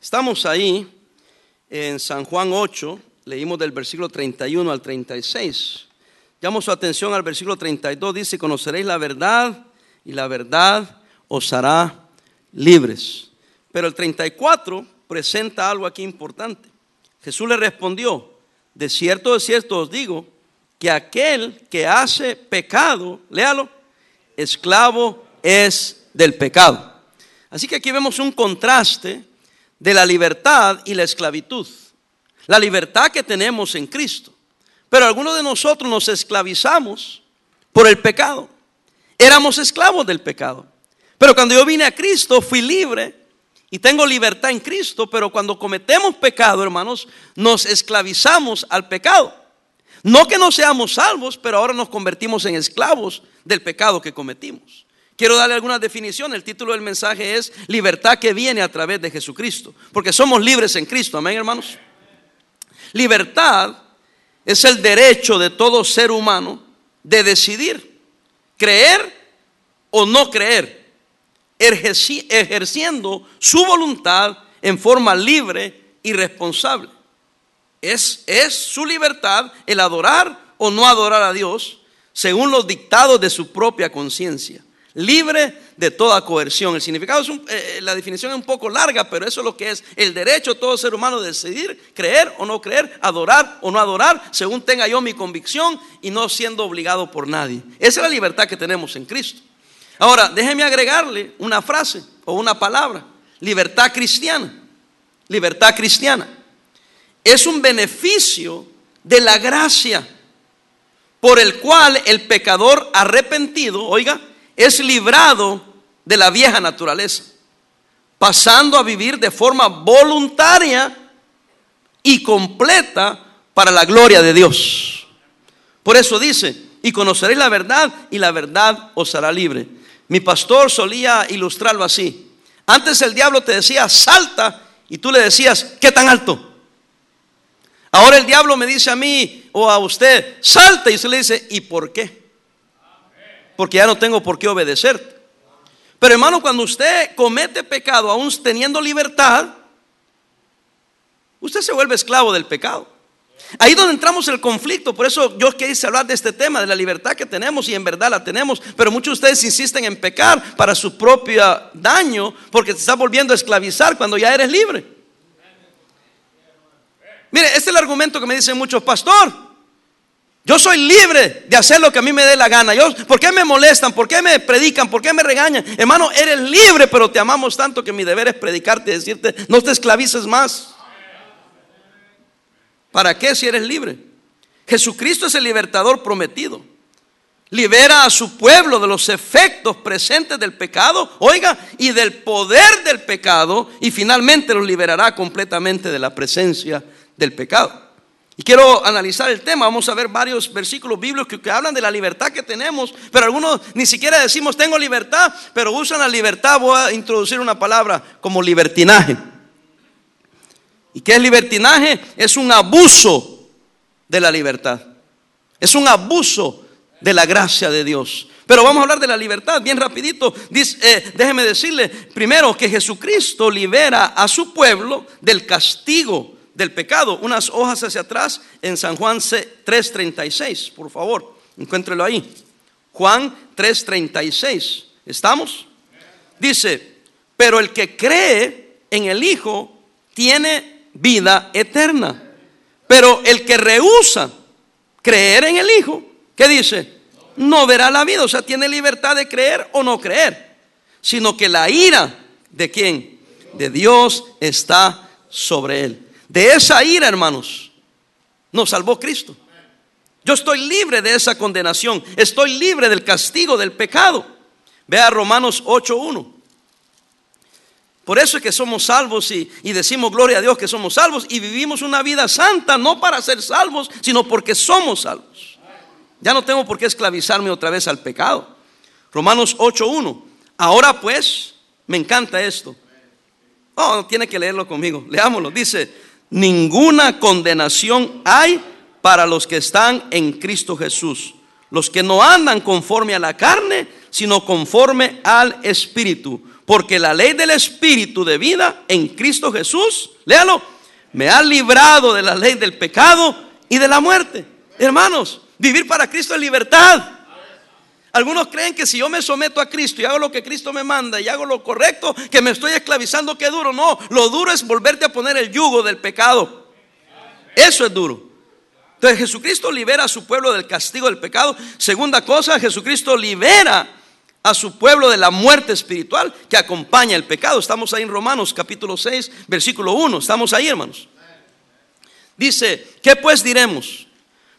Estamos ahí en San Juan 8, leímos del versículo 31 al 36. Llamo su atención al versículo 32, dice, conoceréis la verdad y la verdad os hará libres. Pero el 34 presenta algo aquí importante. Jesús le respondió, de cierto, de cierto os digo, que aquel que hace pecado, léalo, esclavo es del pecado. Así que aquí vemos un contraste de la libertad y la esclavitud. La libertad que tenemos en Cristo. Pero algunos de nosotros nos esclavizamos por el pecado. Éramos esclavos del pecado. Pero cuando yo vine a Cristo fui libre y tengo libertad en Cristo, pero cuando cometemos pecado, hermanos, nos esclavizamos al pecado. No que no seamos salvos, pero ahora nos convertimos en esclavos del pecado que cometimos. Quiero darle alguna definición. El título del mensaje es Libertad que viene a través de Jesucristo. Porque somos libres en Cristo. Amén, hermanos. Libertad es el derecho de todo ser humano de decidir creer o no creer, ejerciendo su voluntad en forma libre y responsable. Es, es su libertad el adorar o no adorar a Dios según los dictados de su propia conciencia libre de toda coerción. El significado es eh, la definición es un poco larga, pero eso es lo que es el derecho de todo ser humano de decidir creer o no creer, adorar o no adorar, según tenga yo mi convicción y no siendo obligado por nadie. Esa es la libertad que tenemos en Cristo. Ahora, déjeme agregarle una frase o una palabra, libertad cristiana. Libertad cristiana. Es un beneficio de la gracia por el cual el pecador arrepentido, oiga, es librado de la vieja naturaleza, pasando a vivir de forma voluntaria y completa para la gloria de Dios. Por eso dice, y conoceréis la verdad y la verdad os hará libre. Mi pastor solía ilustrarlo así. Antes el diablo te decía, salta, y tú le decías, ¿qué tan alto? Ahora el diablo me dice a mí o a usted, salta, y usted le dice, ¿y por qué? Porque ya no tengo por qué obedecer. Pero hermano, cuando usted comete pecado, aún teniendo libertad, usted se vuelve esclavo del pecado. Ahí donde entramos el conflicto, por eso yo quise hablar de este tema, de la libertad que tenemos y en verdad la tenemos, pero muchos de ustedes insisten en pecar para su propio daño porque te está volviendo a esclavizar cuando ya eres libre. Mire, este es el argumento que me dicen muchos, pastor, yo soy libre de hacer lo que a mí me dé la gana. ¿Por qué me molestan? ¿Por qué me predican? ¿Por qué me regañan? Hermano, eres libre, pero te amamos tanto que mi deber es predicarte y decirte, no te esclavices más. ¿Para qué si eres libre? Jesucristo es el libertador prometido. Libera a su pueblo de los efectos presentes del pecado, oiga, y del poder del pecado, y finalmente los liberará completamente de la presencia del pecado. Y quiero analizar el tema. Vamos a ver varios versículos bíblicos que, hablan de la libertad que tenemos, pero algunos ni siquiera decimos tengo libertad, pero usan la libertad. Voy a introducir una palabra como libertinaje. ¿Y qué es libertinaje? Es un abuso de la libertad. Es un abuso de la gracia de Dios. Pero vamos a hablar de la libertad bien rapidito. Dice, eh, déjeme decirle primero que Jesucristo libera a su pueblo del castigo del pecado. Unas hojas hacia atrás en San Juan 3:36, por favor, encuéntrelo ahí. Juan 3:36. ¿Estamos? Dice, pero el que cree en el Hijo tiene vida eterna. Pero el que rehúsa creer en el Hijo, ¿qué dice? No verá la vida, o sea, tiene libertad de creer o no creer, sino que la ira de quién? De Dios está sobre él. De esa ira, hermanos, nos salvó Cristo. Yo estoy libre de esa condenación. Estoy libre del castigo del pecado. Vea Romanos 8.1. Por eso es que somos salvos y, y, decimos gloria a Dios que somos salvos y vivimos una vida santa, no para ser salvos, sino porque somos salvos. Ya no tengo por qué esclavizarme otra vez al pecado. Romanos 8.1. Ahora pues, me encanta esto. Oh, tiene que leerlo conmigo. Leámoslo. Dice, ninguna condenación hay para los que están en Cristo Jesús, los que no andan conforme a la carne, sino conforme al Espíritu. porque la ley del Espíritu de vida en Cristo Jesús, léalo, me ha librado de la ley del pecado y de la muerte. Hermanos, vivir para Cristo es libertad. Algunos creen que si yo me someto a Cristo y hago lo que Cristo me manda y hago lo correcto, que me estoy esclavizando, que duro. No, lo duro es volverte a poner el yugo del pecado. Eso es duro. Entonces Jesucristo libera a su pueblo del castigo del pecado. Segunda cosa, Jesucristo libera a su pueblo de la muerte espiritual que acompaña el pecado. Estamos ahí en Romanos capítulo 6, versículo 1. Estamos ahí, hermanos. Dice, ¿qué pues diremos?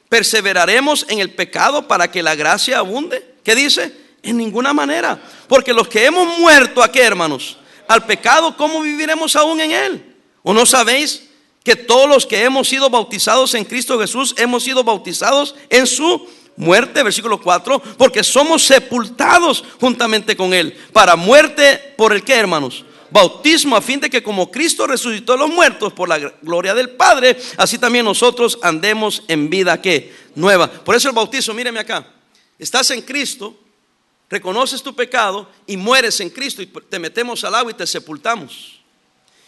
¿Perseveraremos en el pecado para que la gracia abunde? ¿Qué dice? En ninguna manera. Porque los que hemos muerto, ¿a qué, hermanos? Al pecado, ¿cómo viviremos aún en él? ¿O no sabéis que todos los que hemos sido bautizados en Cristo Jesús hemos sido bautizados en su muerte, versículo 4, porque somos sepultados juntamente con Él. Para muerte, ¿por el qué, hermanos? Bautismo a fin de que como Cristo resucitó a los muertos por la gloria del Padre, así también nosotros andemos en vida que nueva. Por eso el bautismo, míreme acá. Estás en Cristo, reconoces tu pecado y mueres en Cristo y te metemos al agua y te sepultamos.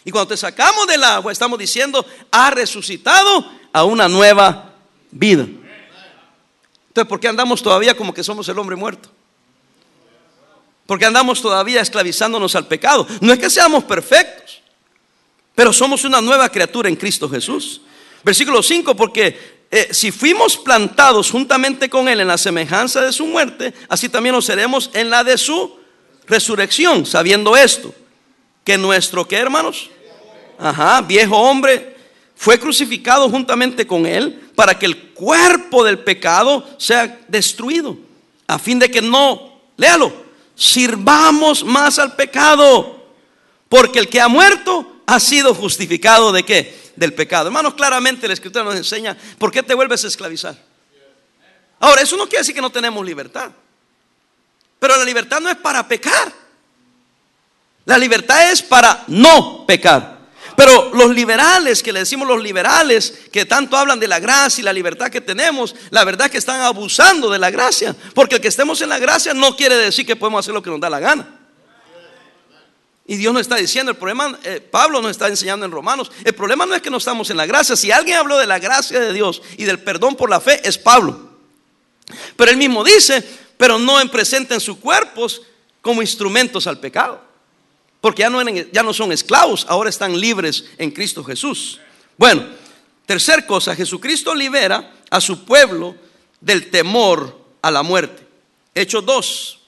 Y cuando te sacamos del agua, estamos diciendo, ha resucitado a una nueva vida. Entonces, ¿por qué andamos todavía como que somos el hombre muerto? Porque andamos todavía esclavizándonos al pecado. No es que seamos perfectos, pero somos una nueva criatura en Cristo Jesús. Versículo 5, porque eh, si fuimos plantados juntamente con Él en la semejanza de su muerte, así también lo seremos en la de su resurrección, sabiendo esto, que nuestro, ¿qué hermanos? Viejo hombre fue crucificado juntamente con él para que el cuerpo del pecado sea destruido, a fin de que no, léalo, sirvamos más al pecado, porque el que ha muerto ha sido justificado de qué? Del pecado. Hermanos, claramente la escritura nos enseña por qué te vuelves a esclavizar. Ahora, eso no quiere decir que no tenemos libertad, pero la libertad no es para pecar, la libertad es para no pecar. Pero los liberales, que le decimos los liberales, que tanto hablan de la gracia y la libertad que tenemos, la verdad es que están abusando de la gracia. Porque el que estemos en la gracia no quiere decir que podemos hacer lo que nos da la gana. Y Dios nos está diciendo, el problema, eh, Pablo nos está enseñando en Romanos, el problema no es que no estamos en la gracia. Si alguien habló de la gracia de Dios y del perdón por la fe, es Pablo. Pero él mismo dice, pero no en presente en sus cuerpos como instrumentos al pecado. Porque ya no, ya no son esclavos, ahora están libres en Cristo Jesús. Bueno, tercer cosa, Jesucristo libera a su pueblo del temor a la muerte. Hechos 2.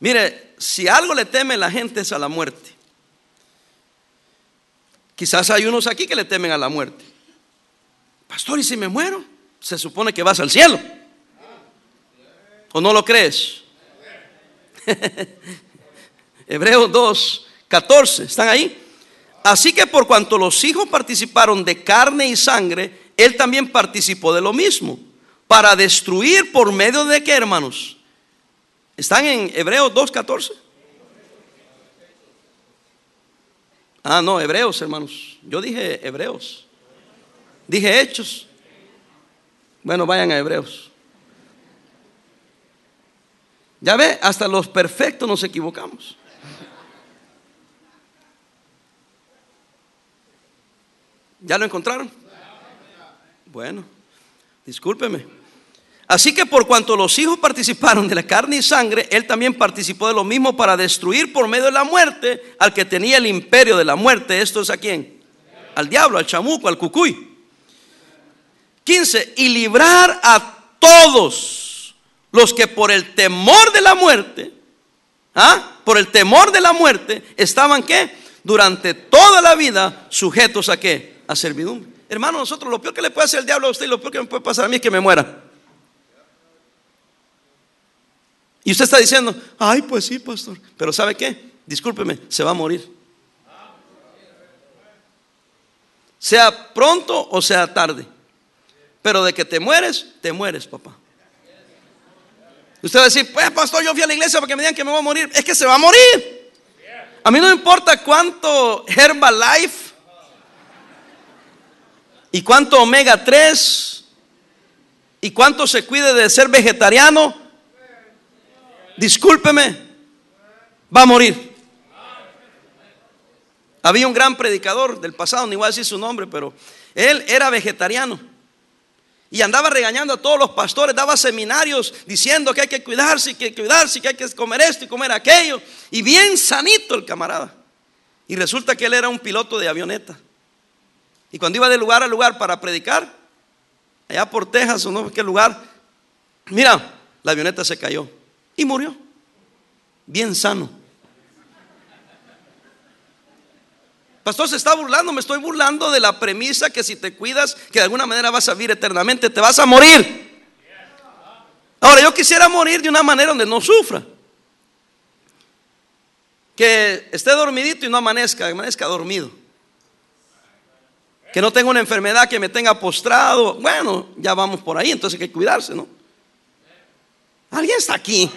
Mire, si algo le teme la gente es a la muerte. Quizás hay unos aquí que le temen a la muerte. Pastor, ¿y si me muero? Se supone que vas al cielo. ¿O no lo crees? Hebreos 2, 14, ¿están ahí? Así que por cuanto los hijos participaron de carne y sangre, él también participó de lo mismo, para destruir por medio de qué, hermanos? ¿Están en Hebreos 2, 14? Ah, no, Hebreos, hermanos. Yo dije Hebreos. Dije Hechos. Bueno, vayan a Hebreos. Ya ve, hasta los perfectos nos equivocamos. ¿Ya lo encontraron? Bueno, discúlpeme. Así que por cuanto los hijos participaron de la carne y sangre, él también participó de lo mismo para destruir por medio de la muerte al que tenía el imperio de la muerte. ¿Esto es a quién? Al diablo, al chamuco, al cucuy. 15. Y librar a todos los que por el temor de la muerte, ¿ah? Por el temor de la muerte, estaban qué? Durante toda la vida sujetos a qué? a servidumbre. Hermano, nosotros lo peor que le puede hacer el diablo a usted y lo peor que me puede pasar a mí es que me muera. Y usted está diciendo, ay, pues sí, pastor. Pero ¿sabe qué? Discúlpeme, se va a morir. Sea pronto o sea tarde. Pero de que te mueres, te mueres, papá. Usted va a decir, pues pastor, yo fui a la iglesia porque me digan que me voy a morir. Es que se va a morir. A mí no importa cuánto Herbalife ¿Y cuánto omega 3? ¿Y cuánto se cuide de ser vegetariano? Discúlpeme, va a morir. Había un gran predicador del pasado, ni voy a decir su nombre, pero él era vegetariano. Y andaba regañando a todos los pastores, daba seminarios diciendo que hay que cuidarse, que hay que cuidarse, que hay que comer esto y comer aquello. Y bien sanito el camarada. Y resulta que él era un piloto de avioneta. Y cuando iba de lugar a lugar para predicar, allá por Texas o no qué lugar, mira, la avioneta se cayó y murió. Bien sano. Pastor, se está burlando, me estoy burlando de la premisa que si te cuidas, que de alguna manera vas a vivir eternamente, te vas a morir. Ahora, yo quisiera morir de una manera donde no sufra. Que esté dormidito y no amanezca, amanezca dormido. Que no tenga una enfermedad que me tenga postrado. Bueno, ya vamos por ahí, entonces hay que cuidarse, ¿no? ¿Alguien está aquí?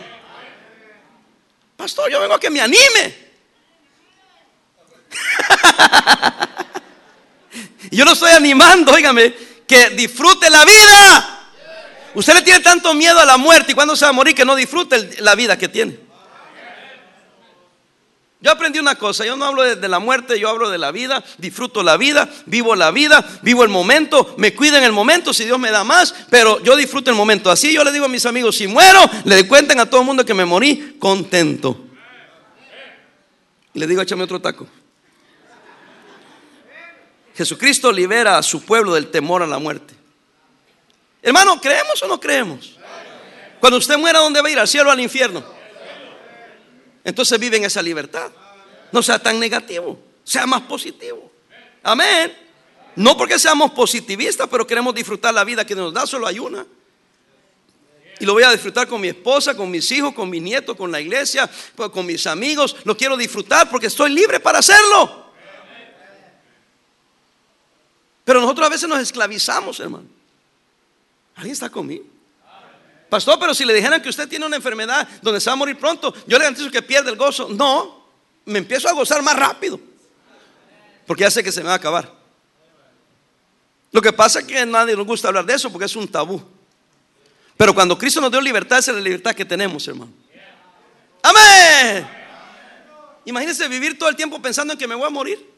Pastor, yo vengo a que me anime. yo lo estoy animando, óigame, que disfrute la vida. Usted le tiene tanto miedo a la muerte y cuando se va a morir que no disfrute la vida que tiene. Yo aprendí una cosa, yo no hablo de, la muerte, yo hablo de la vida, disfruto la vida, vivo la vida, vivo el momento, me cuido en el momento si Dios me da más, pero yo disfruto el momento. Así yo le digo a mis amigos, si muero, le cuenten a todo el mundo que me morí contento. Le digo, échame otro taco. Jesucristo libera a su pueblo del temor a la muerte. Hermano, ¿creemos o no creemos? Cuando usted muera, ¿dónde va a ir? ¿Al cielo o al infierno? Entonces vive en esa libertad. No sea tan negativo, sea más positivo. Amén. No porque seamos positivistas, pero queremos disfrutar la vida que nos da, solo hay una. Y lo voy a disfrutar con mi esposa, con mis hijos, con mi nieto, con la iglesia, con mis amigos. Lo quiero disfrutar porque estoy libre para hacerlo. Pero nosotros a veces nos esclavizamos, hermano. ¿Alguien está conmigo? Pastor, pero si le dijeran que usted tiene una enfermedad donde se va a morir pronto, yo le garantizo que pierde el gozo. No, me empiezo a gozar más rápido. Porque ya sé que se me va a acabar. Lo que pasa es que a nadie nos gusta hablar de eso porque es un tabú. Pero cuando Cristo nos dio libertad, esa es la libertad que tenemos, hermano. Amén. Imagínense vivir todo el tiempo pensando en que me voy a morir.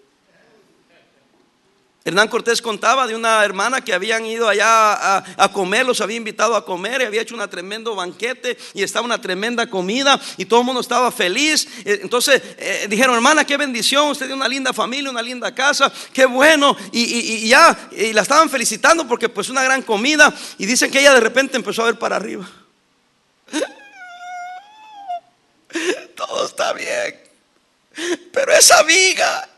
Hernán Cortés contaba de una hermana que habían ido allá a, comer, los había invitado a comer y había hecho un tremendo banquete y estaba una tremenda comida y todo el mundo estaba feliz. Eh, entonces eh, dijeron, hermana, qué bendición, usted tiene una linda familia, una linda casa, qué bueno. Y, ya, y la estaban felicitando porque pues una gran comida y dicen que ella de repente empezó a ver para arriba. Todo está bien, pero esa viga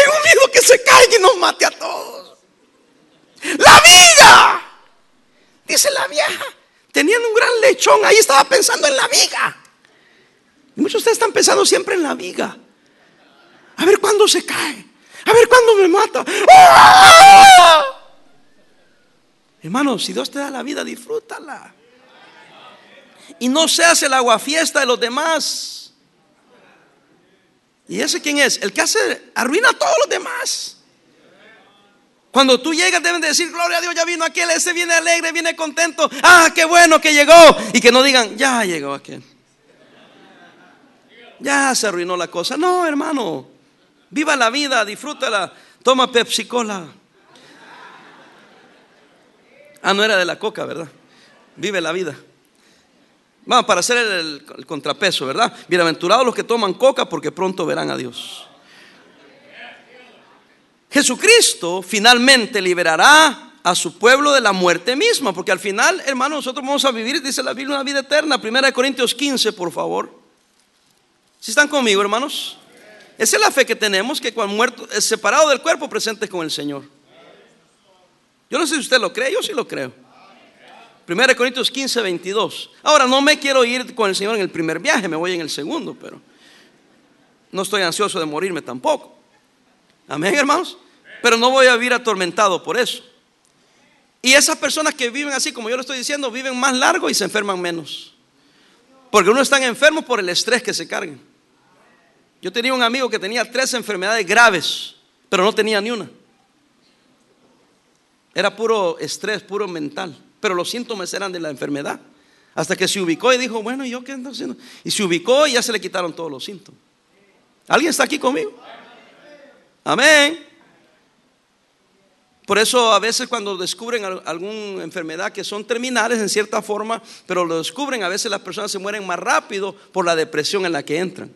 tengo miedo que se caiga y nos mate a todos. La viga. Dice la vieja. Teniendo un gran lechón, ahí estaba pensando en la viga. Y muchos de ustedes están pensando siempre en la viga. A ver cuándo se cae. A ver cuándo me mata. ¡Ah! Hermano, si Dios te da la vida, disfrútala. Y no seas el aguafiesta de los demás. ¿Y ese quién es? El que hace, arruina a todos los demás. Cuando tú llegas deben decir, gloria a Dios, ya vino aquel, ese viene alegre, viene contento. Ah, qué bueno que llegó. Y que no digan, ya llegó aquel. Ya se arruinó la cosa. No, hermano. Viva la vida, disfrútala. Toma Pepsi Cola. Ah, no era de la coca, ¿verdad? Vive la vida. Vamos, para hacer el, contrapeso, ¿verdad? Bienaventurados los que toman coca porque pronto verán a Dios. Jesucristo finalmente liberará a su pueblo de la muerte misma, porque al final, hermanos, nosotros vamos a vivir, dice la Biblia, una vida eterna. Primera de Corintios 15, por favor. Si están conmigo, hermanos? Esa es la fe que tenemos, que cuando muerto, es separado del cuerpo, presente con el Señor. Yo no sé si usted lo cree, yo sí lo creo. 1 Corintios 15, 22. Ahora, no me quiero ir con el Señor en el primer viaje, me voy en el segundo, pero no estoy ansioso de morirme tampoco. Amén, hermanos. Pero no voy a vivir atormentado por eso. Y esas personas que viven así, como yo lo estoy diciendo, viven más largo y se enferman menos. Porque uno está enfermo por el estrés que se cargan. Yo tenía un amigo que tenía tres enfermedades graves, pero no tenía ni una. Era puro estrés, puro mental pero los síntomas eran de la enfermedad. Hasta que se ubicó y dijo, bueno, ¿y yo qué ando haciendo? Y se ubicó y ya se le quitaron todos los síntomas. ¿Alguien está aquí conmigo? Amén. Por eso a veces cuando descubren alguna enfermedad que son terminales en cierta forma, pero lo descubren, a veces las personas se mueren más rápido por la depresión en la que entran.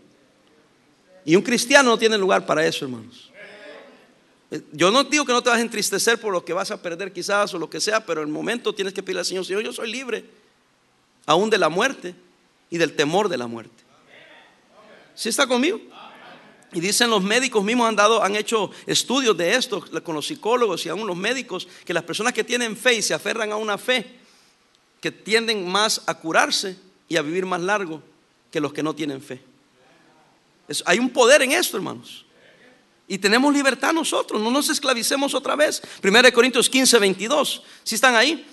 Y un cristiano no tiene lugar para eso, hermanos. Eh, yo no digo que no te vas a entristecer por lo que vas a perder quizás o lo que sea, pero en el momento tienes que pedirle al Señor, Señor, yo soy libre aún de la muerte y del temor de la muerte. ¿Sí está conmigo? Y dicen los médicos mismos han dado, han hecho estudios de esto con los psicólogos y aún los médicos, que las personas que tienen fe y se aferran a una fe, que tienden más a curarse y a vivir más largo que los que no tienen fe. hay un poder en esto, hermanos. Y tenemos libertad nosotros, no nos esclavicemos otra vez. 1 Corintios 15, 22. ¿Sí están ahí?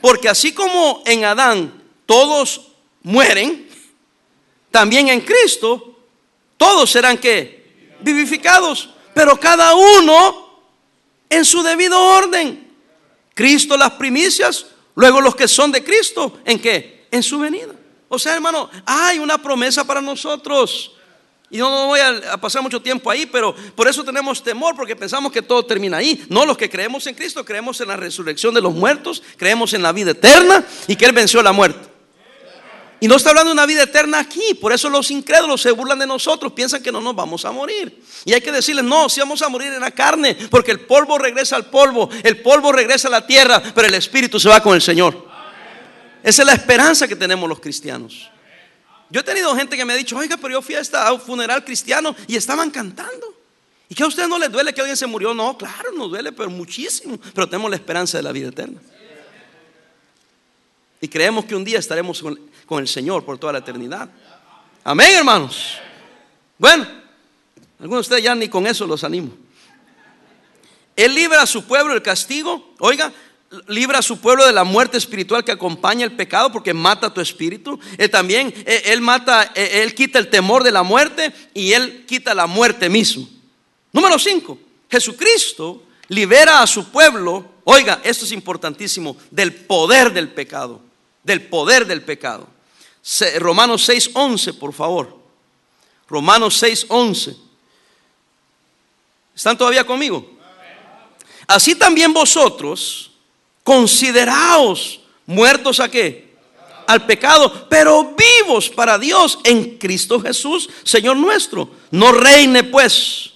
Porque así como en Adán todos mueren, también en Cristo todos serán que vivificados, pero cada uno en su debido orden. Cristo las primicias, luego los que son de Cristo, ¿en qué? En su venida. O sea, hermano, hay una promesa para nosotros. Y no, voy a, pasar mucho tiempo ahí, pero por eso tenemos temor, porque pensamos que todo termina ahí. No, los que creemos en Cristo, creemos en la resurrección de los muertos, creemos en la vida eterna y que Él venció la muerte. Y no está hablando de una vida eterna aquí. Por eso los incrédulos se burlan de nosotros, piensan que no nos vamos a morir. Y hay que decirles, no, si vamos a morir en la carne, porque el polvo regresa al polvo, el polvo regresa a la tierra, pero el espíritu se va con el Señor. Esa es la esperanza que tenemos los cristianos. Yo he tenido gente que me ha dicho, oiga, pero yo fui a este funeral cristiano y estaban cantando. ¿Y que a usted no le duele que alguien se murió? No, claro, nos duele, pero muchísimo. Pero tenemos la esperanza de la vida eterna. Y creemos que un día estaremos con, con el Señor por toda la eternidad. Amén, hermanos. Bueno, algunos de ustedes ya ni con eso los animo. Él libra a su pueblo del castigo. Oiga, libra a su pueblo de la muerte espiritual que acompaña el pecado porque mata tu espíritu. Él también, eh, él mata, eh, él quita el temor de la muerte y él quita la muerte mismo. Número 5. Jesucristo libera a su pueblo, oiga, esto es importantísimo, del poder del pecado, del poder del pecado. Romanos 6:11, por favor. Romanos 6:11. ¿Están todavía conmigo? Así también vosotros consideraos muertos a qué? Al pecado, pero vivos para Dios en Cristo Jesús, Señor nuestro. No reine pues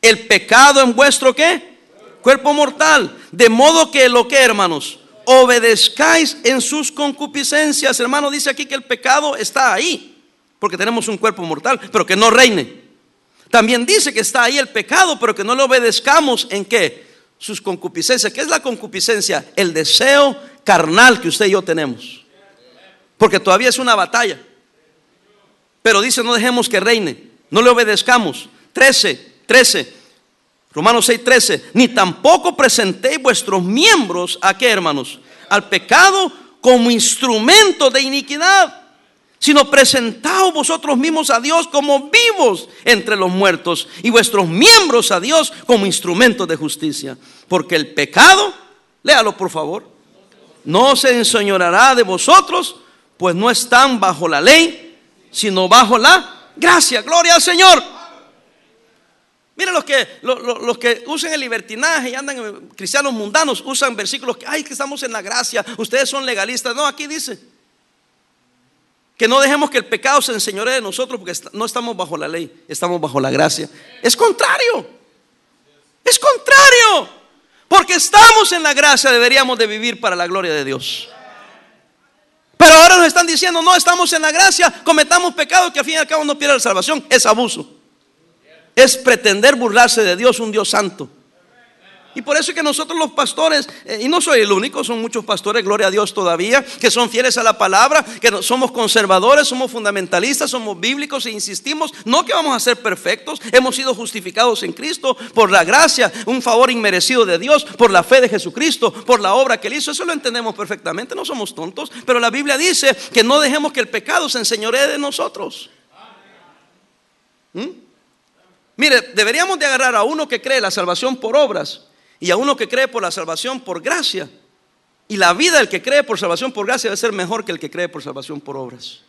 el pecado en vuestro qué? Cuerpo mortal. De modo que lo que, hermanos, obedezcáis en sus concupiscencias. Hermano, dice aquí que el pecado está ahí, porque tenemos un cuerpo mortal, pero que no reine. También dice que está ahí el pecado, pero que no lo obedezcamos en qué? Sus concupiscencias. ¿Qué es la concupiscencia? El deseo carnal que usted y yo tenemos. Porque todavía es una batalla. Pero dice, no dejemos que reine, no le obedezcamos. 13, 13. Romanos 6:13, ni tampoco presentéis vuestros miembros a qué, hermanos? Al pecado como instrumento de iniquidad, sino presentaos vosotros mismos a Dios como vivos entre los muertos y vuestros miembros a Dios como instrumentos de justicia. Porque el pecado, léalo por favor, no se enseñorará de vosotros, pues no están bajo la ley, sino bajo la gracia. Gloria al Señor. Miren los que, los, que usan el libertinaje y andan cristianos mundanos, usan versículos que, ay, que estamos en la gracia, ustedes son legalistas. No, aquí dice que no dejemos que el pecado se enseñore de nosotros porque no estamos bajo la ley, estamos bajo la gracia. Es contrario, es contrario, porque estamos en la gracia, deberíamos de vivir para la gloria de Dios. Pero ahora nos están diciendo, no estamos en la gracia, cometamos pecado que al fin y al cabo no pierde la salvación, es abuso es pretender burlarse de Dios, un Dios santo. Y por eso es que nosotros los pastores, eh, y no soy el único, son muchos pastores, gloria a Dios todavía, que son fieles a la palabra, que somos conservadores, somos fundamentalistas, somos bíblicos e insistimos, no que vamos a ser perfectos, hemos sido justificados en Cristo por la gracia, un favor inmerecido de Dios, por la fe de Jesucristo, por la obra que Él hizo, eso lo entendemos perfectamente, no somos tontos, pero la Biblia dice que no dejemos que el pecado se enseñoree de nosotros. ¿Mm? Mire, deberíamos de agarrar a uno que cree la salvación por obras y a uno que cree por la salvación por gracia. Y la vida del que cree por salvación por gracia debe ser mejor que el que cree por salvación por obras.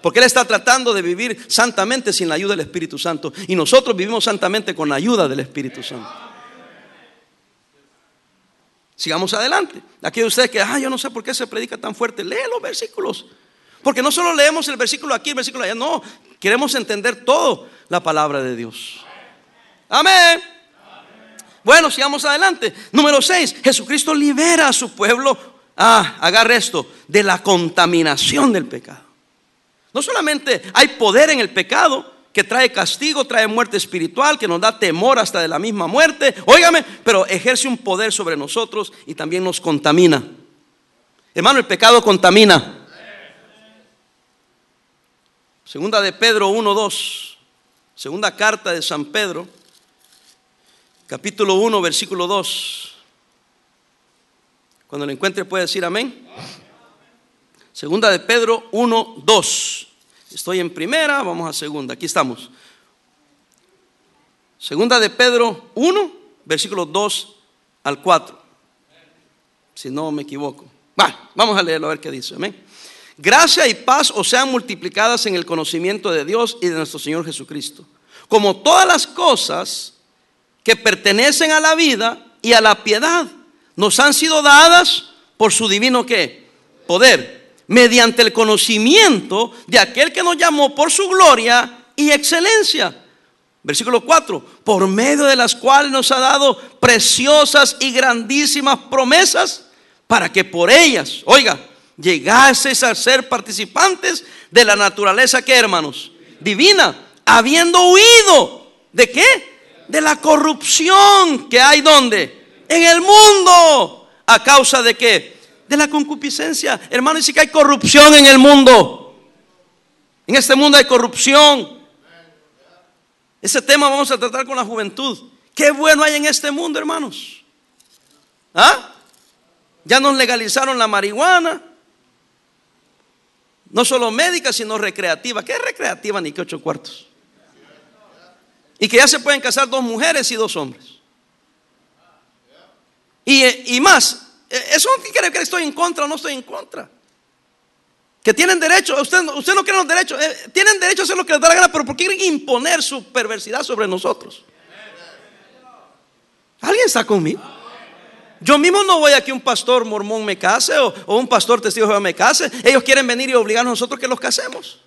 Porque Él está tratando de vivir santamente sin la ayuda del Espíritu Santo. Y nosotros vivimos santamente con la ayuda del Espíritu Santo. Sigamos adelante. Aquí de ustedes que, ah, yo no sé por qué se predica tan fuerte. Lee los versículos. Porque no solo leemos el versículo aquí, el versículo allá. No, queremos entender todo la palabra de Dios. Amén. Bueno, sigamos adelante. Número 6. Jesucristo libera a su pueblo. Ah, agarre esto. De la contaminación del pecado. No solamente hay poder en el pecado, que trae castigo, trae muerte espiritual, que nos da temor hasta de la misma muerte. Óigame, pero ejerce un poder sobre nosotros y también nos contamina. Hermano, el pecado contamina. Segunda de Pedro 1:2. Segunda carta de San Pedro, capítulo 1, versículo 2. Cuando lo encuentre puede decir amén. Segunda de Pedro 1, 2. Estoy en primera, vamos a segunda. Aquí estamos. Segunda de Pedro 1, versículos 2 al 4. Si no me equivoco. vamos a leerlo a ver qué dice. Amén. Gracia y paz os sean multiplicadas en el conocimiento de Dios y de nuestro Señor Jesucristo. Como todas las cosas que pertenecen a la vida y a la piedad nos han sido dadas por su divino qué? Poder mediante el conocimiento de aquel que nos llamó por su gloria y excelencia. Versículo 4, por medio de las cuales nos ha dado preciosas y grandísimas promesas para que por ellas, oiga, llegaseis a ser participantes de la naturaleza que, hermanos, divina, habiendo huido de qué? De la corrupción que hay donde? En el mundo. ¿A causa de qué? de la concupiscencia. Hermano, dice que hay corrupción en el mundo. En este mundo hay corrupción. Ese tema vamos a tratar con la juventud. Qué bueno hay en este mundo, hermanos. ¿Ah? Ya nos legalizaron la marihuana. No solo médica, sino recreativa. ¿Qué recreativa ni qué ocho cuartos? Y que ya se pueden casar dos mujeres y dos hombres. Y, y más, eh, eso no quiere que estoy en contra o no estoy en contra. Que tienen derecho, usted, usted no quiere los derechos, eh, tienen derecho a hacer lo que les da la gana, pero ¿por qué quieren imponer su perversidad sobre nosotros? ¿Alguien está conmigo? Yo mismo no voy a que un pastor mormón me case o, un pastor testigo de Jehová me case. Ellos quieren venir y obligar a nosotros que los casemos.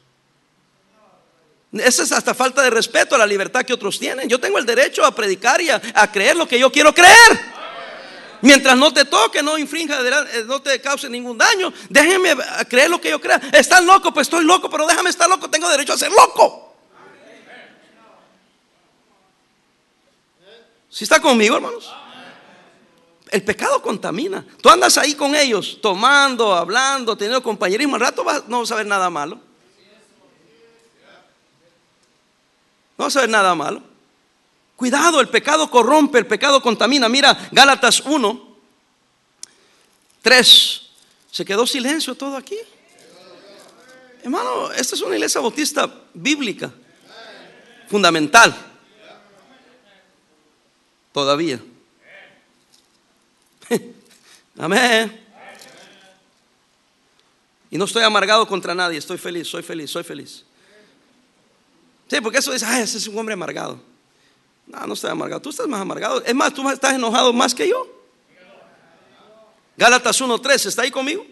Esa es hasta falta de respeto a la libertad que otros tienen. Yo tengo el derecho a predicar y a creer lo que yo quiero creer. Mientras no te toque, no infrinja, eh, no te cause ningún daño. Déjenme creer lo que yo crea. Están loco, pues estoy loco, pero déjame estar loco. Tengo derecho a ser loco. Si está conmigo, hermanos? El pecado contamina. Tú andas ahí con ellos, tomando, hablando, teniendo compañerismo. Al rato no vas a ver nada malo. No vas a ver nada malo. Cuidado, el pecado corrompe, el pecado contamina. Mira, Gálatas 1, 3. Se quedó silencio todo aquí. Hermano, esta es una iglesia bautista bíblica, fundamental. Todavía. Amén. Y no estoy amargado contra nadie, estoy feliz, soy feliz, soy feliz. Sí, porque eso dice, ay, ese es un hombre amargado. No, no estoy amargado. Tú estás más amargado. Es más, tú estás enojado más que yo. Gálatas 1.3, ¿está ahí conmigo?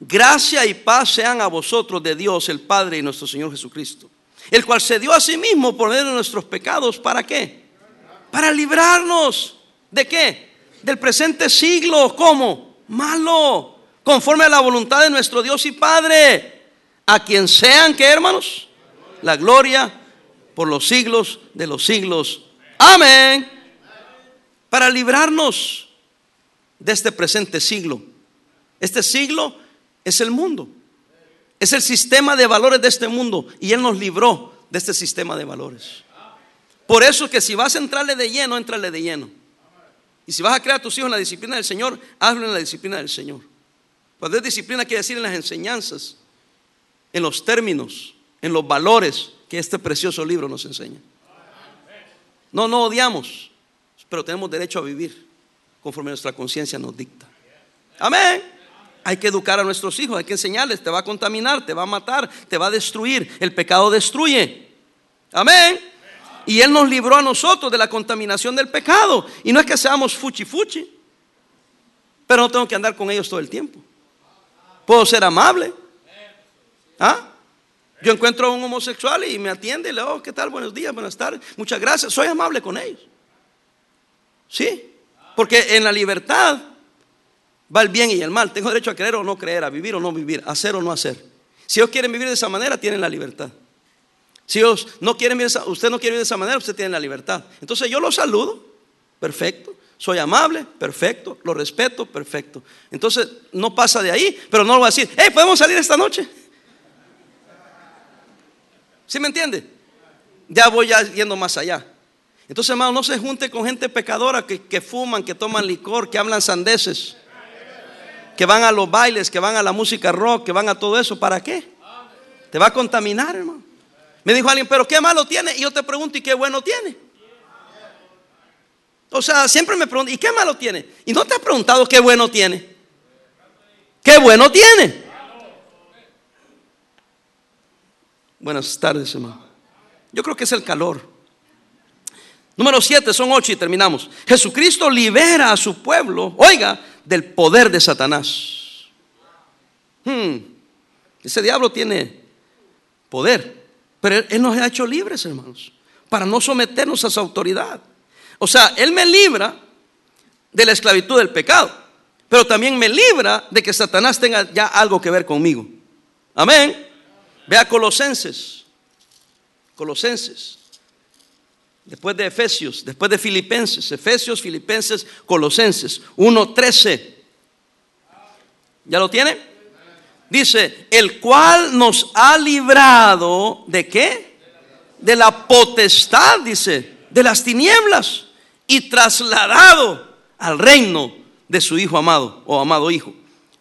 Gracia y paz sean a vosotros de Dios, el Padre y nuestro Señor Jesucristo, el cual se dio a sí mismo por medio de nuestros pecados. ¿Para qué? Para librarnos. ¿De qué? Del presente siglo. ¿Cómo? Malo. Conforme a la voluntad de nuestro Dios y Padre. A quien sean, ¿qué hermanos? La gloria por los siglos de los siglos. Amén. Para librarnos de este presente siglo. Este siglo es el mundo. Es el sistema de valores de este mundo. Y Él nos libró de este sistema de valores. Por eso que si vas a entrarle de lleno, entrale de lleno. Y si vas a crear a tus hijos en la disciplina del Señor, hazlo en la disciplina del Señor. Cuando es disciplina quiere decir en las enseñanzas, en los términos, en los valores, que este precioso libro nos enseña. No, no odiamos, pero tenemos derecho a vivir conforme nuestra conciencia nos dicta. Amén. Hay que educar a nuestros hijos, hay que enseñarles, te va a contaminar, te va a matar, te va a destruir. El pecado destruye. Amén. Y Él nos libró a nosotros de la contaminación del pecado. Y no es que seamos fuchi fuchi, pero no tengo que andar con ellos todo el tiempo. Puedo ser amable. ¿Ah? Yo encuentro a un homosexual y me atiende y le digo, oh, ¿qué tal? Buenos días, buenas tardes. Muchas gracias. Soy amable con ellos. Sí. Porque en la libertad va el bien y el mal. Tengo derecho a creer o no creer, a vivir o no vivir, a hacer o no hacer. Si ellos quieren vivir de esa manera, tienen la libertad. Si ellos no quieren vivir, usted no quiere vivir de esa manera, usted tiene la libertad. Entonces yo lo saludo, perfecto. Soy amable, perfecto. Lo respeto, perfecto. Entonces no pasa de ahí, pero no lo va a decir, hey, ¿podemos salir esta noche? ¿Sí me entiende? Ya voy ya yendo más allá. Entonces, hermano, no se junte con gente pecadora que, que fuman, que toman licor, que hablan sandeces que van a los bailes, que van a la música rock, que van a todo eso, ¿para qué? Te va a contaminar, hermano. Me dijo alguien, pero qué malo tiene. Y yo te pregunto, ¿y qué bueno tiene? O sea, siempre me pregunto, ¿y qué malo tiene? Y no te has preguntado qué bueno tiene. ¿Qué bueno tiene? Buenas tardes, hermano. Yo creo que es el calor. Número siete, son ocho y terminamos. Jesucristo libera a su pueblo. Oiga, del poder de Satanás. Hmm, ese diablo tiene poder, pero él, nos ha hecho libres, hermanos, para no someternos a su autoridad. O sea, Él me libra de la esclavitud del pecado, pero también me libra de que Satanás tenga ya algo que ver conmigo. Amén. Vea Colosenses. Colosenses. Después de Efesios, después de Filipenses, Efesios, Filipenses, Colosenses 1.13. ¿Ya lo tiene? Dice, el cual nos ha librado de qué? De la potestad, dice, de las tinieblas y trasladado al reino de su Hijo amado o amado Hijo.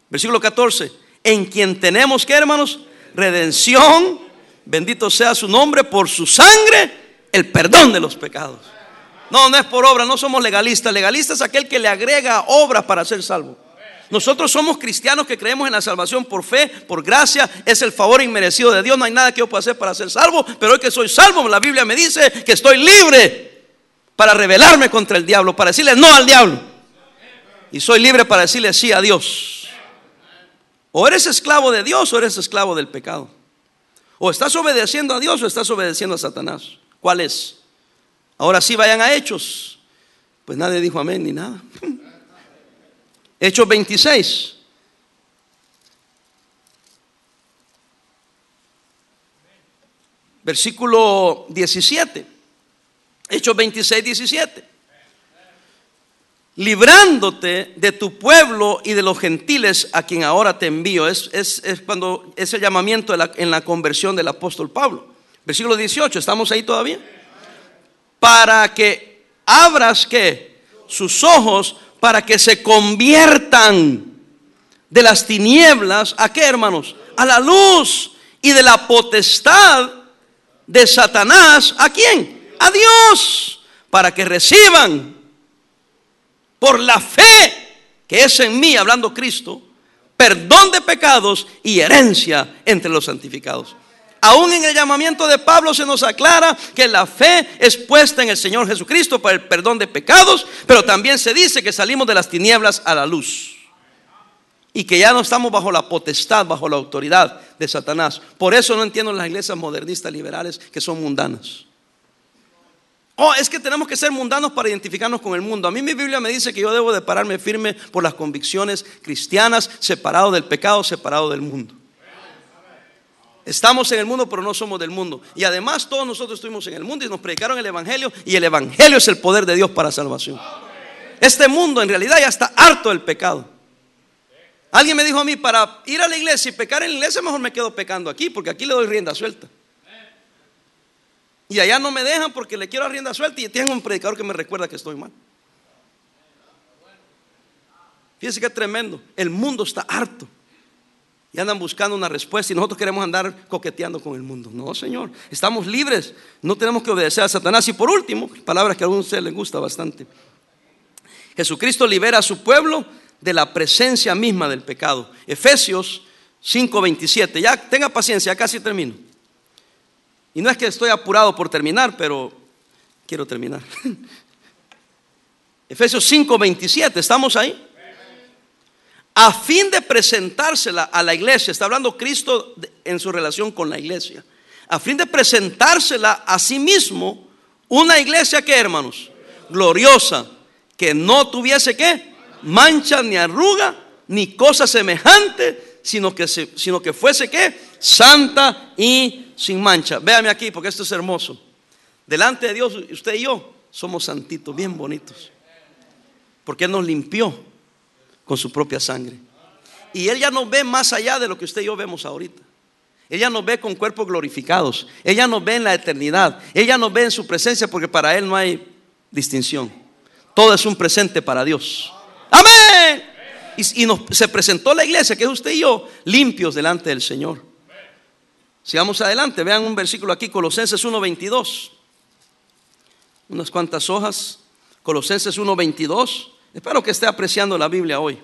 Versículo 14, en quien tenemos que, hermanos, redención, bendito sea su nombre por su sangre el perdón de los pecados. No, no es por obra, no somos legalistas. Legalista es aquel que le agrega obras para ser salvo. Nosotros somos cristianos que creemos en la salvación por fe, por gracia, es el favor inmerecido de Dios. No hay nada que yo pueda hacer para ser salvo, pero hoy que soy salvo, la Biblia me dice que estoy libre para rebelarme contra el diablo, para decirle no al diablo. Y soy libre para decirle sí a Dios. O eres esclavo de Dios o eres esclavo del pecado. O estás obedeciendo a Dios o estás obedeciendo a Satanás. ¿Cuál es? Ahora sí vayan a Hechos. Pues nadie dijo amén ni nada. Hechos 26. Versículo 17. Hechos 26, 17. Librándote de tu pueblo y de los gentiles a quien ahora te envío. Es, es, es cuando es el llamamiento en la conversión del apóstol Pablo. Versículo 18, ¿estamos ahí todavía? Para que abras sus ojos para que se conviertan de las tinieblas a qué, hermanos? A la luz y de la potestad de Satanás, ¿a quién? A Dios, para que reciban por la fe que es en mí, hablando Cristo, perdón de pecados y herencia entre los santificados. Aún en el llamamiento de Pablo se nos aclara que la fe es puesta en el Señor Jesucristo para el perdón de pecados, pero también se dice que salimos de las tinieblas a la luz. Y que ya no estamos bajo la potestad, bajo la autoridad de Satanás. Por eso no entiendo las iglesias modernistas liberales que son mundanas. Oh, es que tenemos que ser mundanos para identificarnos con el mundo. A mí mi Biblia me dice que yo debo de pararme firme por las convicciones cristianas, separado del pecado, separado del mundo. Estamos en el mundo, pero no somos del mundo. Y además todos nosotros estuvimos en el mundo y nos predicaron el Evangelio. Y el Evangelio es el poder de Dios para salvación. Este mundo en realidad ya está harto del pecado. Alguien me dijo a mí, para ir a la iglesia y pecar en la iglesia, mejor me quedo pecando aquí, porque aquí le doy rienda suelta. Y allá no me dejan porque le quiero rienda suelta y tengo un predicador que me recuerda que estoy mal. Fíjense qué tremendo. El mundo está harto y andan buscando una respuesta y nosotros queremos andar coqueteando con el mundo. No, Señor, estamos libres, no tenemos que obedecer a Satanás. Y por último, palabras que a algunos de ustedes les gusta bastante. Jesucristo libera a su pueblo de la presencia misma del pecado. Efesios 5:27. Ya tenga paciencia, casi termino. Y no es que estoy apurado por terminar, pero quiero terminar. Efesios 5:27, ¿estamos ahí? A fin de presentársela a la iglesia, está hablando Cristo en su relación con la iglesia, a fin de presentársela a sí mismo, una iglesia que hermanos, gloriosa, que no tuviese qué, mancha ni arruga, ni cosa semejante, sino que, sino que fuese qué, santa y sin mancha. Véame aquí, porque esto es hermoso. Delante de Dios, usted y yo somos santitos, bien bonitos. Porque Él nos limpió con su propia sangre. Y Él ya nos ve más allá de lo que usted y yo vemos ahorita. Ella nos ve con cuerpos glorificados. Ella nos ve en la eternidad. Ella nos ve en su presencia porque para Él no hay distinción. Todo es un presente para Dios. Amén. Y, nos, se presentó la iglesia, que es usted y yo, limpios delante del Señor. Sigamos adelante, vean un versículo aquí, Colosenses 1.22. Unas cuantas hojas. Colosenses 1.22. Espero que esté apreciando la Biblia hoy.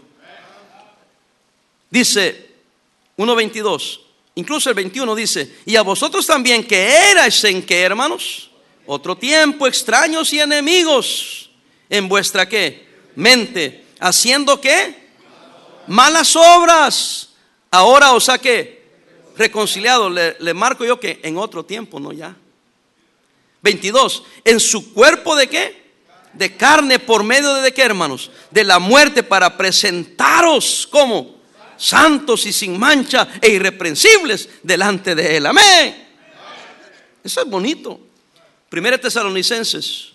Dice 1.22. Incluso el 21 dice, y a vosotros también que erais en qué, hermanos? Otro tiempo extraños y enemigos en vuestra qué? Mente, haciendo qué? Malas obras. Ahora os ha que reconciliado, le, marco yo que en otro tiempo, no ya. 22, en su cuerpo de qué? De carne por medio de, qué, hermanos? De la muerte para presentaros como santos y sin mancha e irreprensibles delante de Él. Amén. Eso es bonito. Primera Tesalonicenses.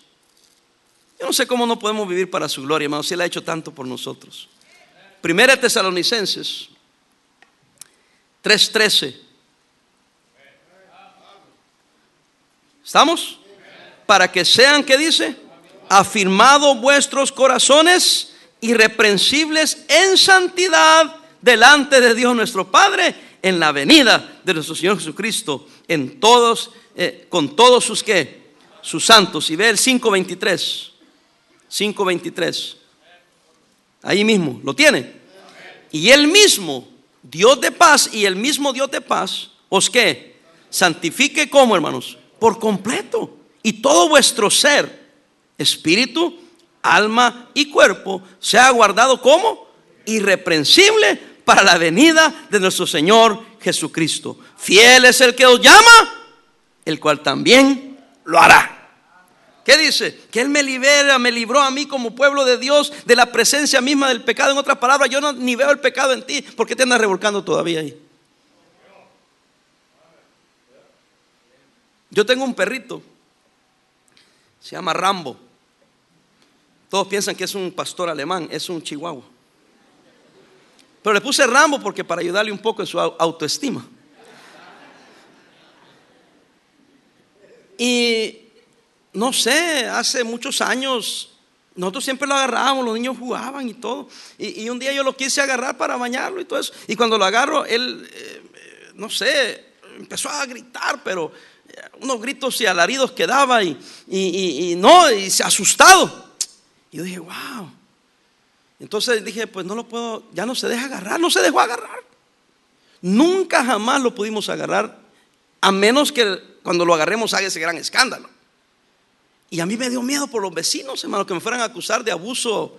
Yo no sé cómo no podemos vivir para su gloria, hermano, si Él ha hecho tanto por nosotros. Primera Tesalonicenses 3:13. ¿Estamos? Para que sean, ¿qué dice? Afirmados vuestros corazones irreprensibles en santidad delante de Dios nuestro Padre en la venida de nuestro Señor Jesucristo en todos eh, con todos sus qué sus santos y ve el 523 523 ahí mismo lo tiene y él mismo Dios de paz y el mismo Dios de paz os que santifique como hermanos por completo y todo vuestro ser espíritu alma y cuerpo sea guardado como irreprensible para la venida de nuestro Señor Jesucristo. Fiel es el que os llama, el cual también lo hará. ¿Qué dice? Que Él me libera, me libró a mí como pueblo de Dios de la presencia misma del pecado. En otras palabras, yo no, ni veo el pecado en ti. ¿Por qué te andas revolcando todavía ahí? Yo tengo un perrito, se llama Rambo. Todos piensan que es un pastor alemán, es un chihuahua. Pero le puse Rambo porque para ayudarle un poco en su autoestima. Y no sé, hace muchos años nosotros siempre lo agarrábamos, los niños jugaban y todo. Y, un día yo lo quise agarrar para bañarlo y todo eso. Y cuando lo agarro, él, eh, no sé, empezó a gritar, pero eh, unos gritos y alaridos que daba y, no, y se asustado. Y yo dije, wow. Entonces dije, pues no lo puedo, ya no se deja agarrar, no se dejó agarrar. Nunca jamás lo pudimos agarrar, a menos que cuando lo agarremos haga ese gran escándalo. Y a mí me dio miedo por los vecinos, hermano, que me fueran a acusar de abuso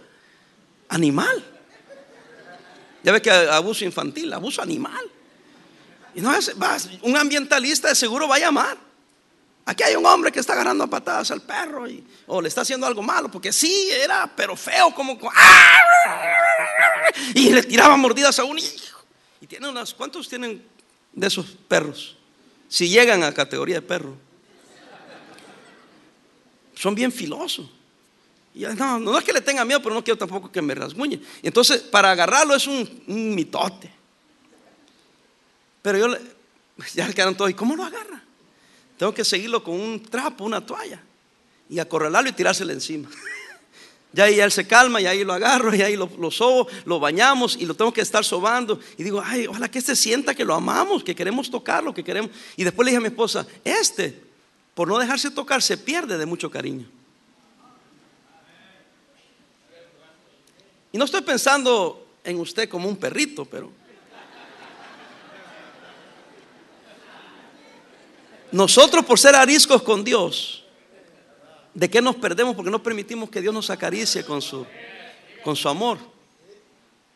animal. Ya ve que abuso infantil, abuso animal. Y no un ambientalista de seguro va a llamar. Aquí hay un hombre que está agarrando a patadas al perro y, o le está haciendo algo malo, porque sí, era, pero feo, como. Y le tiraba mordidas a un hijo. Y tiene unas. ¿Cuántos tienen de esos perros? Si llegan a categoría de perro. Son bien filosos. Y no, no es que le tenga miedo, pero no quiero tampoco que me rasguñe. Entonces, para agarrarlo es un, mitote. Pero yo le, ya quedaron todos, ¿y cómo lo agarra? Tengo que seguirlo con un trapo, una toalla y acorralarlo y tirárselo encima. Ya ahí él se calma y ahí lo agarro y ahí lo, lo, sobo, lo bañamos y lo tengo que estar sobando. Y digo, ay, ojalá que se sienta que lo amamos, que queremos tocarlo, que queremos. Y después le dije a mi esposa, este, por no dejarse tocar, se pierde de mucho cariño. Y no estoy pensando en usted como un perrito, pero nosotros por ser ariscos con Dios, ¿de qué nos perdemos? Porque no permitimos que Dios nos acaricie con su, con su amor.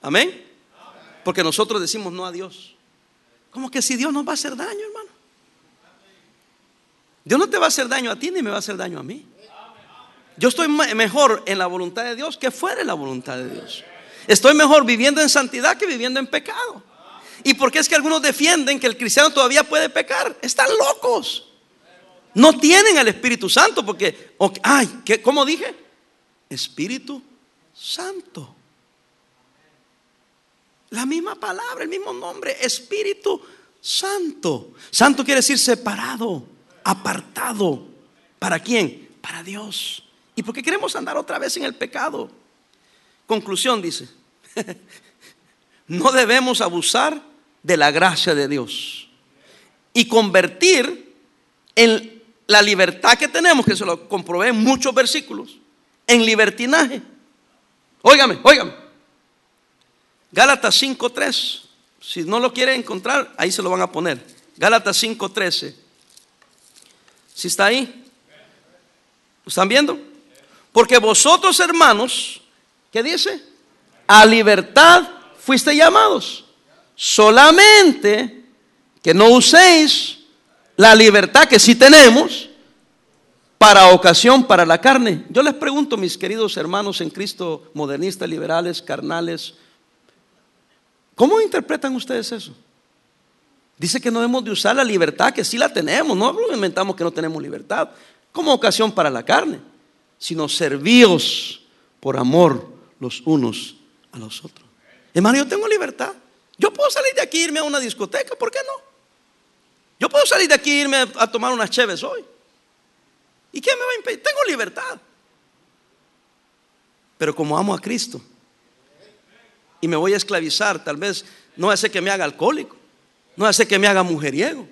Amén. Porque nosotros decimos no a Dios. Como que si Dios nos va a hacer daño. Dios no te va a hacer daño a ti ni me va a hacer daño a mí. Yo estoy mejor en la voluntad de Dios que fuera la voluntad de Dios. Estoy mejor viviendo en santidad que viviendo en pecado. ¿Y por qué es que algunos defienden que el cristiano todavía puede pecar? Están locos. No tienen al Espíritu Santo porque, ay, ¿cómo dije? Espíritu Santo. La misma palabra, el mismo nombre, Espíritu Santo. Santo quiere decir separado, apartado. ¿Para quién? Para Dios. ¿Y por qué queremos andar otra vez en el pecado? Conclusión dice, no debemos abusar de la gracia de Dios y convertir en la libertad que tenemos, que se lo comprobé en muchos versículos, en libertinaje. Óigame, óigame. Gálatas 5.3. Si no lo quiere encontrar, ahí se lo van a poner. Gálatas 5.13. Si está ahí. ¿Lo están viendo? Porque vosotros, hermanos, ¿qué dice? A libertad fuiste llamados. Solamente que no uséis la libertad que sí tenemos para ocasión para la carne. Yo les pregunto, mis queridos hermanos en Cristo, modernistas, liberales, carnales, ¿Cómo interpretan ustedes eso? Dice que no debemos de usar la libertad, que sí la tenemos, no inventamos que no tenemos libertad, como ocasión para la carne, sino servíos por amor los unos a los otros. Hermano, yo tengo libertad. Yo puedo salir de aquí e irme a una discoteca, ¿por qué no? Yo puedo salir de aquí e irme a tomar unas cheves hoy. ¿Y qué me va a impedir? Tengo libertad. Pero como amo a Cristo, y me voy a esclavizar. Tal vez no hace que me haga alcohólico, no hace que me haga mujeriego,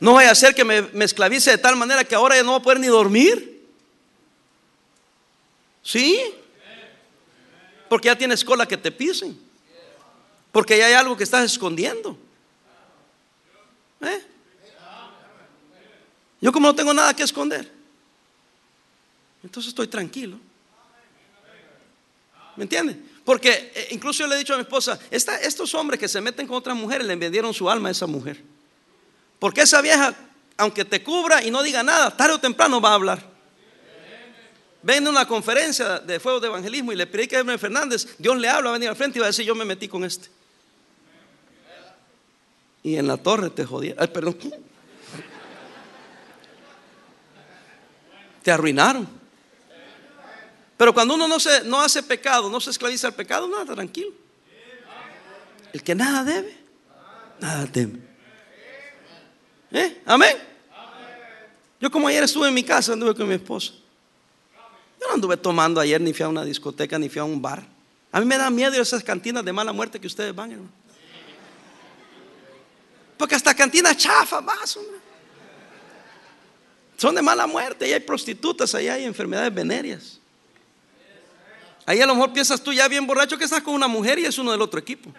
no vaya a hacer que me, esclavice de tal manera que ahora ya no voy a poder ni dormir. ¿Sí? Porque ya tienes cola que te pisen. Porque ya hay algo que estás escondiendo. ¿Eh? Yo como no tengo nada que esconder, entonces estoy tranquilo. ¿Me entiende? Porque eh, incluso yo le he dicho a mi esposa, estos hombres que se meten con otras mujeres le vendieron su alma a esa mujer. Porque esa vieja, aunque te cubra y no diga nada, tarde o temprano va a hablar. Ven a una conferencia de fuego de evangelismo y le predica a Edmund Fernández, Dios le habla, va a venir al frente y va a decir, yo me metí con este. Y en la torre te jodía. Ay, perdón. Te arruinaron. Pero cuando uno no, se, no hace pecado, no se esclaviza al pecado, nada, tranquilo. El que nada debe, nada teme. ¿Eh? Amén. Yo como ayer estuve en mi casa, anduve con mi esposa. Yo no anduve tomando ayer, ni fui a una discoteca, ni fui a un bar. A mí me da miedo esas cantinas de mala muerte que ustedes van, hermano. Porque hasta cantinas chafas vas, hombre. Son de mala muerte, y hay prostitutas, allá hay enfermedades venéreas. Ahí a lo mejor piensas tú ya bien borracho que estás con una mujer y es uno del otro equipo.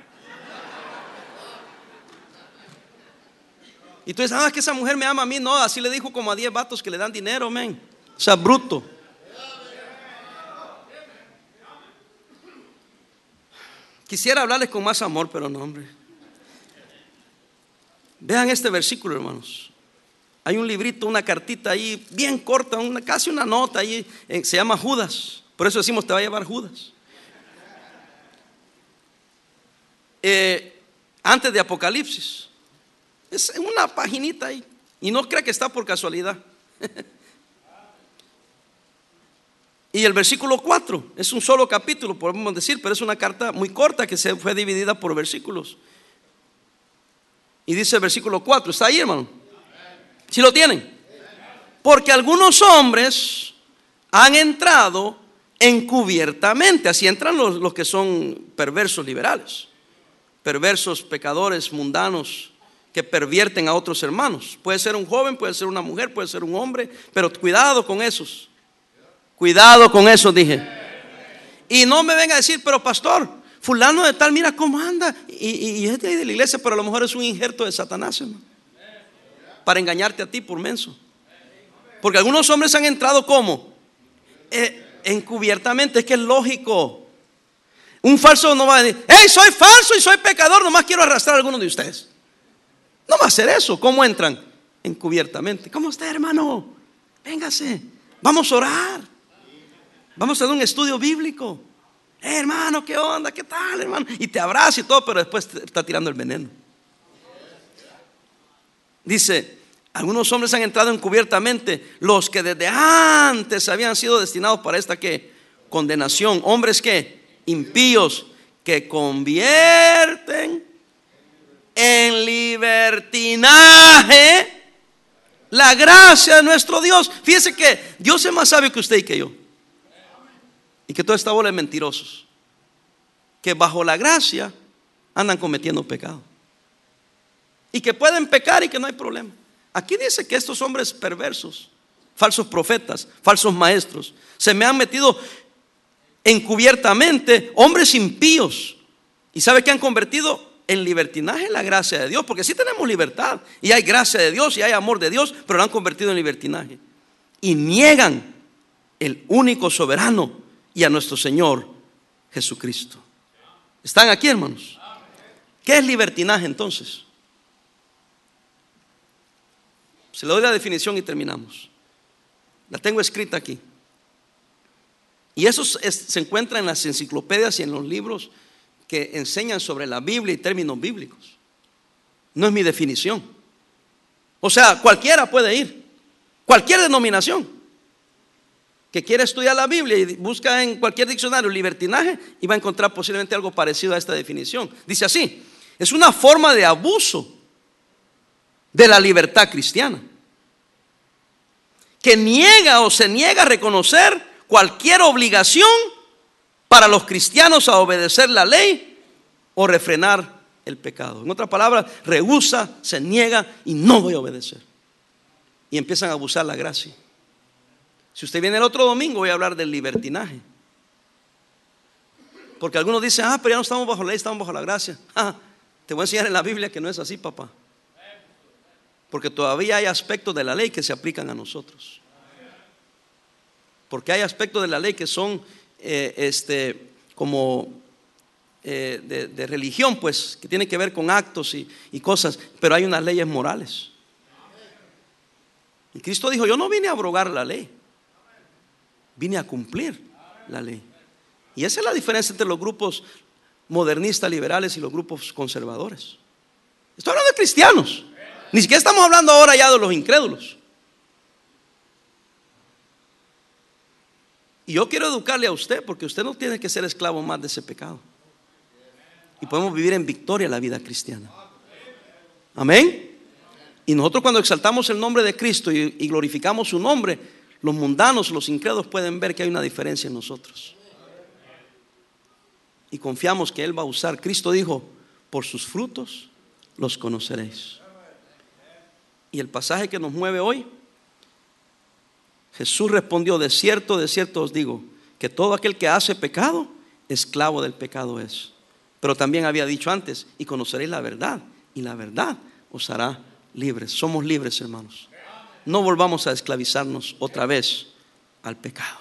Y tú dices, ah, es que esa mujer me ama a mí. No, así le dijo como a 10 vatos que le dan dinero, men. O sea, bruto. Quisiera hablarles con más amor, pero no, hombre. Vean este versículo, hermanos. Hay un librito, una cartita ahí, bien corta, una, casi una nota ahí, se llama Judas. Por eso decimos, te va a llevar Judas. Eh, antes de Apocalipsis. Es una paginita ahí. Y no crea que está por casualidad. y el versículo 4 es un solo capítulo, podemos decir, pero es una carta muy corta que se fue dividida por versículos. Y dice el versículo 4, ¿está ahí hermano? Si lo tienen. Porque algunos hombres han entrado encubiertamente. Así entran los, que son perversos liberales, perversos pecadores mundanos que pervierten a otros hermanos. Puede ser un joven, puede ser una mujer, puede ser un hombre, pero cuidado con esos. Cuidado con eso, dije. Y no me venga a decir, pero pastor, fulano de tal, mira cómo anda. Y, es de ahí de la iglesia, pero a lo mejor es un injerto de Satanás. Para engañarte a ti por menso. Porque algunos hombres han entrado como eh, encubiertamente, es que es lógico. Un falso no va a decir, hey, soy falso y soy pecador, nomás quiero arrastrar a alguno de ustedes. No va a hacer eso. ¿Cómo entran? Encubiertamente. ¿Cómo está, hermano? Véngase. Vamos a orar. Vamos a hacer un estudio bíblico. Hermano, ¿qué onda? ¿Qué tal, hermano? Y te abraza y todo, pero después está tirando el veneno. Dice, algunos hombres han entrado encubiertamente, los que desde antes habían sido destinados para esta que condenación, hombres que impíos que convierten en libertinaje la gracia de nuestro Dios. Fíjese que Dios es más sabio que usted y que yo. Y que toda esta bola de mentirosos. Que bajo la gracia andan cometiendo pecado. Y que pueden pecar y que no hay problema. Aquí dice que estos hombres perversos, falsos profetas, falsos maestros, se me han metido encubiertamente hombres impíos. ¿Y sabe que han convertido en libertinaje la gracia de Dios? Porque sí tenemos libertad y hay gracia de Dios y hay amor de Dios, pero lo han convertido en libertinaje. Y niegan el único soberano y a nuestro Señor Jesucristo. ¿Están aquí, hermanos? ¿Qué es libertinaje entonces? Se le doy la definición y terminamos. La tengo escrita aquí. Y eso se encuentra en las enciclopedias y en los libros que enseñan sobre la Biblia y términos bíblicos. No es mi definición. O sea, cualquiera puede ir, cualquier denominación que quiera estudiar la Biblia y busca en cualquier diccionario libertinaje y va a encontrar posiblemente algo parecido a esta definición. Dice así, es una forma de abuso de la libertad cristiana que niega o se niega a reconocer cualquier obligación para los cristianos a obedecer la ley o refrenar el pecado. En otras palabras, rehúsa, se niega y no voy a obedecer. Y empiezan a abusar la gracia. Si usted viene el otro domingo, voy a hablar del libertinaje. Porque algunos dicen, ah, pero ya no estamos bajo la ley, estamos bajo la gracia. Ah, te voy a enseñar en la Biblia que no es así, papá. Porque todavía hay aspectos de la ley que se aplican a nosotros. Porque hay aspectos de la ley que son eh, este, como eh, de, religión, pues, que tienen que ver con actos y, y cosas, pero hay unas leyes morales. Y Cristo dijo, yo no vine a abrogar la ley, vine a cumplir la ley. Y esa es la diferencia entre los grupos modernistas liberales y los grupos conservadores. Estoy hablando de cristianos. Ni siquiera estamos hablando ahora ya de los incrédulos. Y yo quiero educarle a usted porque usted no tiene que ser esclavo más de ese pecado. Y podemos vivir en victoria la vida cristiana. Amén. Y nosotros cuando exaltamos el nombre de Cristo y, glorificamos su nombre, los mundanos, los incrédulos pueden ver que hay una diferencia en nosotros. Y confiamos que Él va a usar. Cristo dijo, por sus frutos los conoceréis. Y el pasaje que nos mueve hoy, Jesús respondió, de cierto, de cierto os digo, que todo aquel que hace pecado, esclavo del pecado es. Pero también había dicho antes, y conoceréis la verdad, y la verdad os hará libres. Somos libres, hermanos. No volvamos a esclavizarnos otra vez al pecado.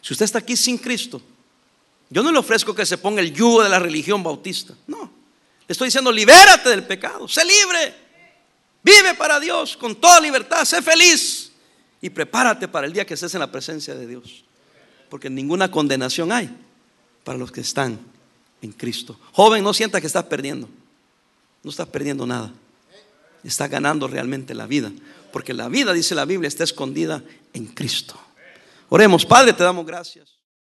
Si usted está aquí sin Cristo, yo no le ofrezco que se ponga el yugo de la religión bautista. No. Le estoy diciendo, libérate del pecado, sé libre. Vive para Dios con toda libertad, sé feliz y prepárate para el día que estés en la presencia de Dios. Porque ninguna condenación hay para los que están en Cristo. Joven, no sienta que estás perdiendo. No estás perdiendo nada. Estás ganando realmente la vida. Porque la vida, dice la Biblia, está escondida en Cristo. Oremos, Padre, te damos gracias.